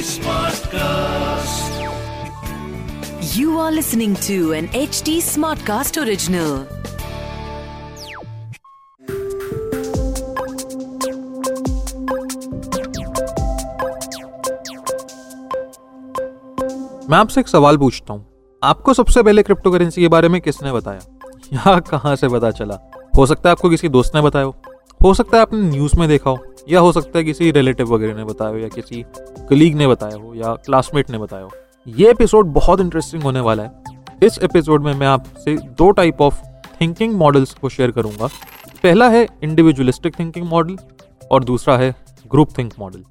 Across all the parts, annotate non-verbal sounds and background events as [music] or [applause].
Smartcast. You are listening to an HD Smartcast original. मैं आपसे एक सवाल पूछता हूँ आपको सबसे पहले क्रिप्टो करेंसी के बारे में किसने बताया या कहाँ से पता चला हो सकता है आपको किसी दोस्त ने बताया हो हो सकता है आपने न्यूज़ में देखा हो, या हो सकता है किसी रिलेटिव वगैरह ने बताया हो, या किसी कलीग ने बताया हो, या क्लासमेट ने बताया हो। ये एपिसोड बहुत इंटरेस्टिंग होने वाला है। इस एपिसोड में मैं आपसे दो टाइप ऑफ़ थिंकिंग मॉडल्स को शेयर करूँगा। पहला है इंडिविजुअलिस्टिक थिंकिंग मॉडल और दूसरा है ग्रुप थिंक मॉडल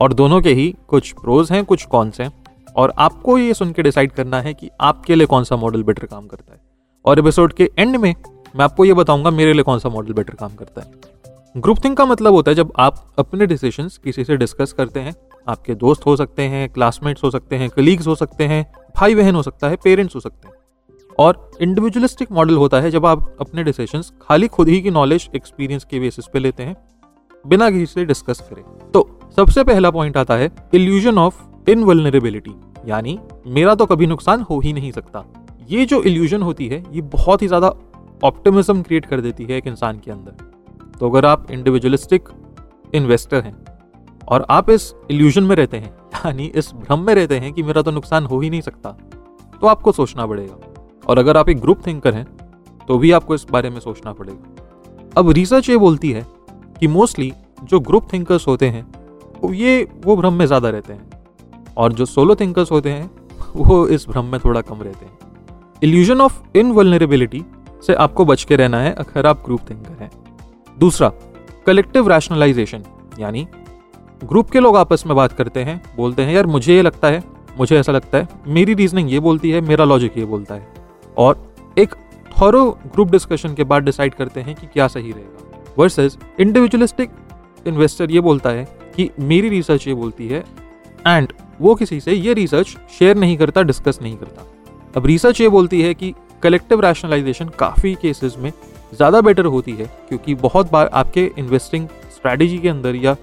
और दोनों के ही कुछ प्रोज हैं, कुछ कॉन्स हैं। और आपको ये सुन के डिसाइड करना है कि आपके लिए कौन सा मॉडल बेटर काम करता है। और एपिसोड के एंड में मैं आपको ये बताऊँगा, मेरे लिए कौन सा मॉडल बेटर काम करता है। ग्रुप थिंक का मतलब होता है जब आप अपने डिसीज़न किसी से डिस्कस करते हैं, आपके दोस्त हो सकते हैं क्लासमेट्स हो सकते हैं कलीग्स हो सकते हैं भाई बहन हो सकता है पेरेंट्स हो सकते हैं। और इंडिविजुअलिस्टिक मॉडल होता है जब आप अपने डिसीजंस खाली खुद ही की नॉलेज एक्सपीरियंस के बेसिस पे लेते हैं, बिना किसी से डिस्कस करें। तो सबसे पहला पॉइंट आता है इल्यूजन ऑफ़ इनवलनरेबिलिटी यानी मेरा तो कभी नुकसान हो ही नहीं सकता। ये जो इल्यूजन होती है, ये बहुत ही ज़्यादा ऑप्टिमिज्म क्रिएट कर देती है एक इंसान के अंदर। तो अगर आप इंडिविजुअलिस्टिक इन्वेस्टर हैं और आप इस इल्यूजन में रहते हैं, यानी इस भ्रम में रहते हैं कि मेरा तो नुकसान हो ही नहीं सकता तो आपको सोचना पड़ेगा। और अगर आप एक ग्रुप थिंकर हैं तो भी आपको इस बारे में सोचना पड़ेगा। अब रिसर्च ये बोलती है कि मोस्टली जो ग्रुप थिंकर्स होते हैं, वो ये, वो भ्रम में ज़्यादा रहते हैं। और जो सोलो थिंकर्स होते हैं, वो इस भ्रम में थोड़ा कम रहते हैं। इल्यूजन ऑफ़ इनवलनरेबिलिटी से आपको बच के रहना है अगर आप ग्रुप थिंकर हैं। दूसरा कलेक्टिव रैशनलाइजेशन यानी ग्रुप के लोग आपस में बात करते हैं, बोलते हैं, यार, मुझे ये लगता है, मुझे ऐसा लगता है, मेरी रीजनिंग ये बोलती है, मेरा लॉजिक ये बोलता है। और एक थॉरो ग्रुप डिस्कशन के बाद डिसाइड करते हैं कि क्या सही रहेगा वर्सेस इंडिविजुअलिस्टिक इन्वेस्टर ये बोलता है कि मेरी रिसर्च ये बोलती है एंड वो किसी से ये रिसर्च शेयर नहीं करता डिस्कस नहीं करता। अब रिसर्च ये बोलती है कि कलेक्टिव रैशनलाइजेशन काफ़ी केसेस में ज़्यादा बेटर होती है, क्योंकि बहुत बार आपके इन्वेस्टिंग स्ट्रैटेजी के अंदर या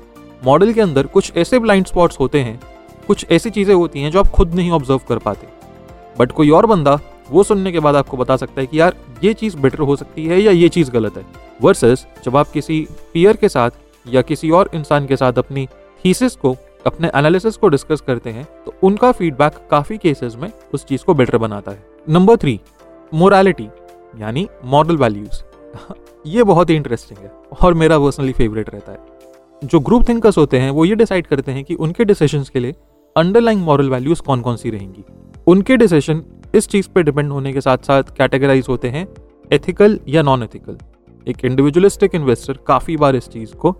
मॉडल के अंदर कुछ ऐसे ब्लाइंड स्पॉट्स होते हैं, कुछ ऐसी चीज़ें होती हैं जो आप खुद नहीं ऑब्ज़र्व कर पाते। बट कोई और बंदा वो सुनने के बाद आपको बता सकता है कि यार, ये चीज़ बेटर हो सकती है या ये चीज़ गलत है। वर्सेस जब आप किसी पीयर के साथ या किसी और इंसान के साथ अपनी थीसिस को, अपने एनालिसिस को डिस्कस करते हैं तो उनका फीडबैक काफ़ी केसेस में उस चीज़ को बेटर बनाता है। नंबर थ्री मोरालिटी यानी मॉरल वैल्यूज़ [laughs] ये बहुत ही इंटरेस्टिंग है और मेरा पर्सनली फेवरेट रहता है। जो ग्रुप थिंकर्स होते हैं, वो ये डिसाइड करते हैं कि उनके डिसीज़न के लिए अंडरलाइंग मॉरल वैल्यूज़ कौन कौन सी रहेंगी। उनके डिसीज़न इस चीज़ पे डिपेंड होने के साथ साथ कैटेगराइज होते हैं एथिकल या नॉन एथिकल एक इंडिविजुअलिस्टिक इन्वेस्टर काफ़ी बार इस चीज़ को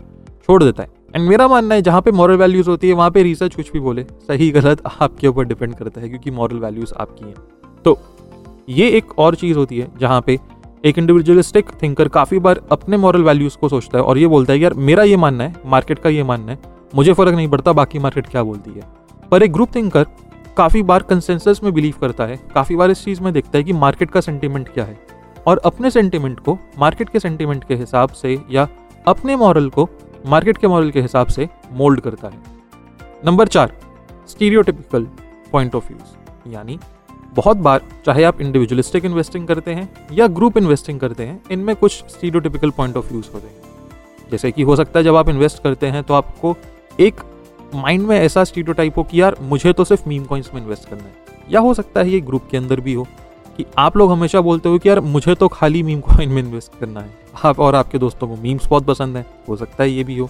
छोड़ देता है। एंड मेरा मानना है, जहाँ पे मॉरल वैल्यूज़ होती है, वहाँ पे रिसर्च कुछ भी बोले, सही, गलत, आपके ऊपर डिपेंड करता है, क्योंकि मॉरल वैल्यूज़ आपकी हैं। तो ये एक और चीज़ होती है, जहाँ पे एक इंडिविजुअलिस्टिक थिंकर काफ़ी बार अपने मॉरल वैल्यूज़ को सोचता है और ये बोलता है यार, मेरा ये मानना है मार्केट का ये मानना है, मुझे फ़र्क नहीं पड़ता, बाकी मार्केट क्या बोलती है। पर एक ग्रुप थिंकर काफ़ी बार कंसेंसस में बिलीव करता है, काफ़ी बार इस चीज़ में देखता है कि मार्केट का सेंटिमेंट क्या है। और अपने सेंटिमेंट को मार्केट के सेंटिमेंट के हिसाब से या अपने मॉरल को मार्केट के मॉरल के हिसाब से मोल्ड करता है। नंबर चार स्टीरियोटिपिकल पॉइंट ऑफ़ व्यूज़ यानी बहुत बार, चाहे आप इंडिविजुअलिस्टिक इन्वेस्टिंग करते हैं या ग्रुप इन्वेस्टिंग करते हैं, इनमें कुछ स्टीरियोटिपिकल पॉइंट ऑफ़ व्यूज़ होते हैं। जैसे कि हो सकता है जब आप इन्वेस्ट करते हैं तो आपको एक माइंड में ऐसा स्टीरियोटाइप हो कि यार, मुझे तो सिर्फ़ मीम कॉइन्स में इन्वेस्ट करना है। या हो सकता है ये ग्रुप के अंदर भी हो कि आप लोग हमेशा बोलते हो कि यार, मुझे तो खाली मीम कॉइन में इन्वेस्ट करना है। आप और आपके दोस्तों को मीम्स बहुत पसंद है, हो सकता है ये भी हो।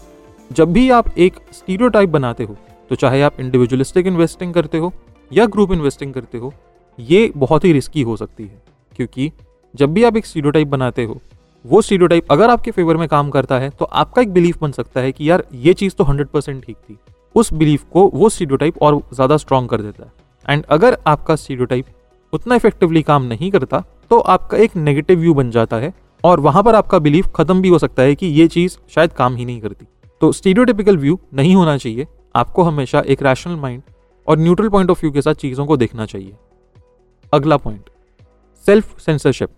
जब भी आप एक स्टीरियोटाइप बनाते हो तो चाहे आप इंडिविजुअलिस्टिक इन्वेस्टिंग करते हो या ग्रुप इन्वेस्टिंग करते हो ये बहुत ही रिस्की हो सकती है, क्योंकि जब भी आप एक स्टीरियोटाइप बनाते हो, वो स्टीरियोटाइप अगर आपके फेवर में काम करता है तो आपका एक बिलीफ बन सकता है कि यार, ये चीज़ तो हंड्रेड परसेंट ठीक थी। उस बिलीफ को वो स्टीरियोटाइप और ज़्यादा स्ट्रॉन्ग कर देता है। एंड अगर आपका स्टीरियोटाइप उतना इफेक्टिवली काम नहीं करता तो आपका एक नेगेटिव व्यू बन जाता है और वहाँ पर आपका बिलीफ खत्म भी हो सकता है कि ये चीज़ शायद काम ही नहीं करती। तो स्टीडियोटिपिकल व्यू नहीं होना चाहिए। आपको हमेशा एक रैशनल माइंड और न्यूट्रल पॉइंट ऑफ़ व्यू के साथ चीज़ों को देखना चाहिए। अगला पॉइंट सेल्फ सेंसरशिप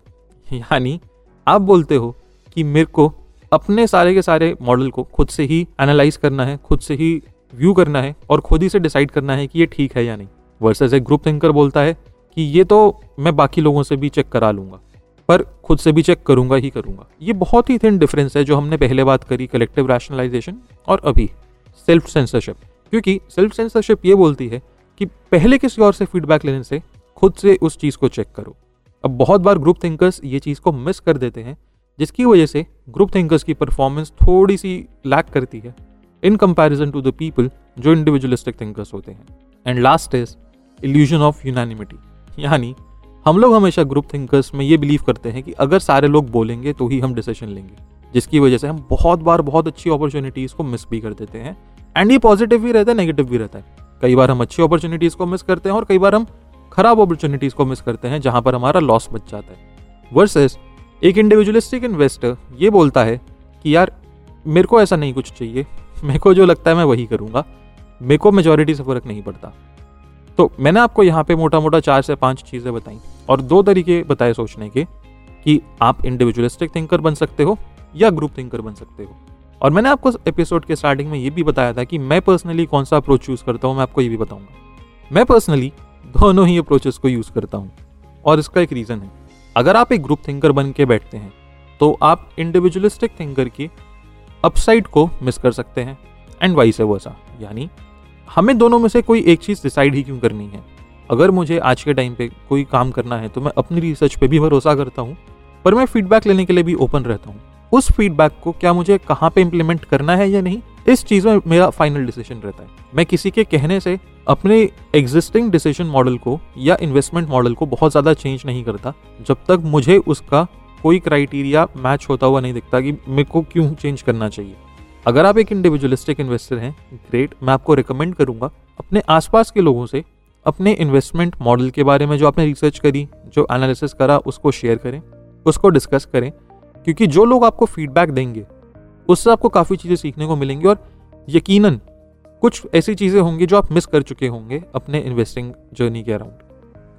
यानी आप बोलते हो कि मेरे को अपने सारे के सारे मॉडल को खुद से ही एनालाइज करना है, खुद से ही व्यू करना है और खुद ही से डिसाइड करना है कि ये ठीक है या नहीं. वर्सेज एक ग्रुप थिंकर बोलता है कि ये तो मैं बाकी लोगों से भी चेक करा लूँगा, पर खुद से भी चेक करूँगा ही करूँगा. ये बहुत ही थिन डिफरेंस है जो हमने पहले बात करी कलेक्टिव रैशनलाइजेशन और अभी सेल्फ सेंसरशिप क्योंकि सेल्फ सेंसरशिप ये बोलती है कि पहले किसी और से फीडबैक लेने से खुद से उस चीज़ को चेक करो। अब बहुत बार ग्रुप थिंकर्स ये चीज़ को मिस कर देते हैं, जिसकी वजह से ग्रुप थिंकर्स की परफॉर्मेंस थोड़ी सी लैक करती है in comparison to the people जो इंडिविजुअलिस्टिक थिंकर्स होते हैं। And last is illusion of unanimity यानी हम लोग हमेशा ग्रुप थिंकर्स में ये बिलीव करते हैं कि अगर सारे लोग बोलेंगे तो ही हम डिसीज़न लेंगे, जिसकी वजह से हम बहुत बार बहुत अच्छी अपॉर्चुनिटीज़ को मिस भी कर देते हैं। एंड ये पॉजिटिव भी रहता है नेगेटिव भी रहता है। कई बार हम अच्छी अपॉर्चुनिटीज़ को मिस करते हैं और कई बार हम खराब अपॉर्चुनिटीज़ को मिस करते हैं, जहाँ पर हमारा लॉस बच जाता है। वर्सेस एक इंडिविजुअलिस्टिक इन्वेस्टर ये बोलता है कि यार, मेरे को ऐसा नहीं कुछ चाहिए, मेरे को जो लगता है मैं वही करूँगा, मेरे को मेजोरिटी से फ़र्क नहीं पड़ता। तो मैंने आपको यहाँ पे मोटा मोटा चार से पाँच चीज़ें बताई, और दो तरीके बताए सोचने के कि आप इंडिविजुअलिस्टिक थिंकर बन सकते हो या ग्रुप थिंकर बन सकते हो। और मैंने आपको एपिसोड के स्टार्टिंग में ये भी बताया था कि मैं पर्सनली कौन सा अप्रोच चूज़ करता हूँ, मैं आपको ये भी बताऊँगा। मैं पर्सनली दोनों ही अप्रोचेस को यूज़ करता हूँ। और इसका एक रीज़न है। अगर आप एक ग्रुप थिंकर बन के बैठते हैं तो आप इंडिविजुअलिस्टिक थिंकर की अपसाइड को मिस कर सकते हैं एंड वाइस वर्सा यानी, हमें दोनों में से कोई एक चीज़ डिसाइड ही क्यों करनी है? अगर मुझे आज के टाइम पे कोई काम करना है तो मैं अपनी रिसर्च पे भी भरोसा करता हूँ, पर मैं फीडबैक लेने के लिए भी ओपन रहता हूँ। उस फीडबैक को क्या मुझे कहाँ पे इम्प्लीमेंट करना है या नहीं? इस चीज़ में मेरा फाइनल डिसीज़न रहता है। मैं किसी के कहने से अपने एग्जिस्टिंग डिसीज़न मॉडल को या इन्वेस्टमेंट मॉडल को बहुत ज़्यादा चेंज नहीं करता, जब तक मुझे उसका कोई क्राइटेरिया मैच होता हुआ नहीं दिखता कि मेरे को क्यों चेंज करना चाहिए। अगर आप एक इंडिविजुअलिस्टिक इन्वेस्टर हैं ग्रेट मैं आपको रिकमेंड करूँगा अपने आसपास के लोगों से अपने इन्वेस्टमेंट मॉडल के बारे में जो आपने रिसर्च करी, जो एनालिसिस करा, उसको शेयर करें, उसको डिस्कस करें, क्योंकि जो लोग आपको फीडबैक देंगे उससे आपको काफ़ी चीज़ें सीखने को मिलेंगी और यकीनन कुछ ऐसी चीज़ें होंगी जो आप मिस कर चुके होंगे अपने इन्वेस्टिंग जर्नी के अराउंड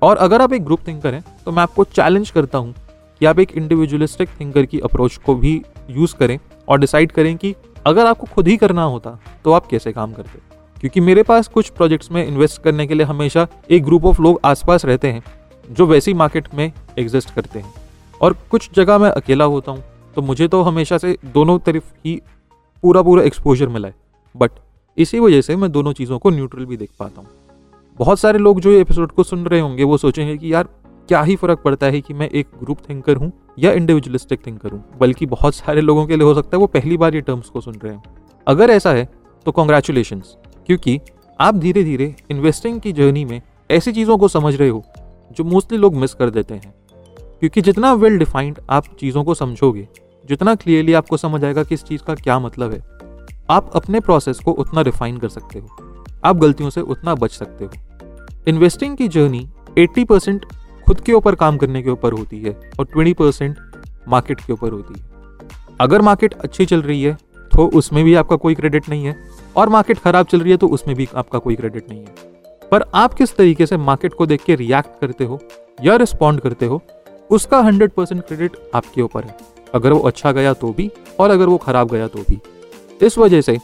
और अगर आप एक ग्रुप थिंकर हैं तो मैं आपको चैलेंज करता हूँ कि आप एक इंडिविजुअलिस्टिक थिंकर की अप्रोच को भी यूज़ करें और डिसाइड करें कि अगर आपको खुद ही करना होता तो आप कैसे काम करते? क्योंकि मेरे पास कुछ प्रोजेक्ट्स में इन्वेस्ट करने के लिए हमेशा एक ग्रुप ऑफ़ लोग आसपास रहते हैं, जो वैसी मार्केट में एग्जिस्ट करते हैं। और कुछ जगह मैं अकेला होता हूँ तो मुझे तो हमेशा से दोनों तरफ़ ही पूरा पूरा एक्सपोजर मिला है। बट इसी वजह से मैं दोनों चीज़ों को न्यूट्रल भी देख पाता हूँ। बहुत सारे लोग जो ये एपिसोड को सुन रहे होंगे, वो सोचेंगे कि यार, क्या ही फ़र्क पड़ता है कि मैं एक ग्रुप थिंकर हूँ या इंडिविजुअलिस्टिक थिंकर हूँ? बल्कि बहुत सारे लोगों के लिए हो सकता है वो पहली बार ये टर्म्स को सुन रहे हैं। अगर ऐसा है तो कॉन्ग्रेचुलेशन क्योंकि आप धीरे धीरे इन्वेस्टिंग की जर्नी में ऐसी चीज़ों को समझ रहे हो, जो मोस्टली लोग मिस कर देते हैं। क्योंकि जितना वेल डिफाइंड आप चीज़ों को समझोगे जितना क्लियरली आपको समझ आएगा कि इस चीज़ का क्या मतलब है, आप अपने प्रोसेस को उतना रिफाइन कर सकते हो। आप गलतियों से उतना बच सकते हो। इन्वेस्टिंग की जर्नी 80 परसेंट खुद के ऊपर काम करने के ऊपर होती है और 20 परसेंट मार्केट के ऊपर होती है। अगर मार्केट अच्छी चल रही है तो उसमें भी आपका कोई क्रेडिट नहीं है और मार्केट खराब चल रही है तो उसमें भी आपका कोई क्रेडिट नहीं है। पर आप किस तरीके से मार्केट को देख के रिएक्ट करते हो या रिस्पॉन्ड करते हो, उसका हंड्रेड परसेंट क्रेडिट आपके ऊपर है। अगर वो अच्छा गया तो भी, और अगर वो खराब गया तो भी। इस वजह से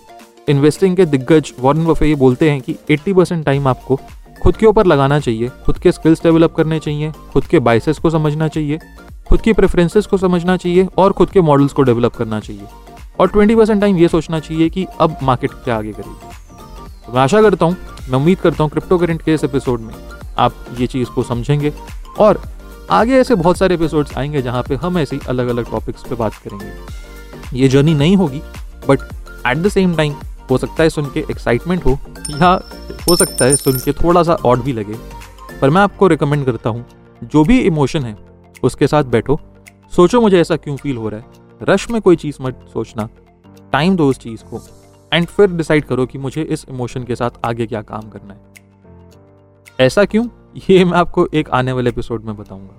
इन्वेस्टिंग के दिग्गज वॉरेन बफे ये बोलते हैं कि 80 परसेंट टाइम आपको खुद के ऊपर लगाना चाहिए, खुद के स्किल्स डेवलप करने चाहिए, खुद के बाइसेस को समझना चाहिए, खुद की प्रेफरेंसेस को समझना चाहिए, और खुद के मॉडल्स को डेवलप करना चाहिए। और 20 परसेंट टाइम ये सोचना चाहिए कि अब मार्केट क्या आगे करेगी। तो मैं आशा करता हूँ, मैं उम्मीद करता हूँ क्रिप्टो करेंट के इस एपिसोड में आप ये चीज़ को समझेंगे, और आगे ऐसे बहुत सारे एपिसोड्स आएँगे जहाँ पे हम ऐसे अलग अलग टॉपिक्स पे बात करेंगे। ये जर्नी नहीं होगी but at the same time हो सकता है सुन के एक्साइटमेंट हो, या हो सकता है सुन के थोड़ा सा ऑड भी लगे। पर मैं आपको रिकमेंड करता हूँ, जो भी इमोशन है, उसके साथ बैठो। सोचो मुझे ऐसा क्यों फील हो रहा है। रश में कोई चीज़ मत सोचना। टाइम दो उस चीज़ को। एंड फिर डिसाइड करो कि मुझे इस इमोशन के साथ आगे क्या काम करना है। ऐसा क्यों? ये मैं आपको एक आने वाले एपिसोड में बताऊँगा।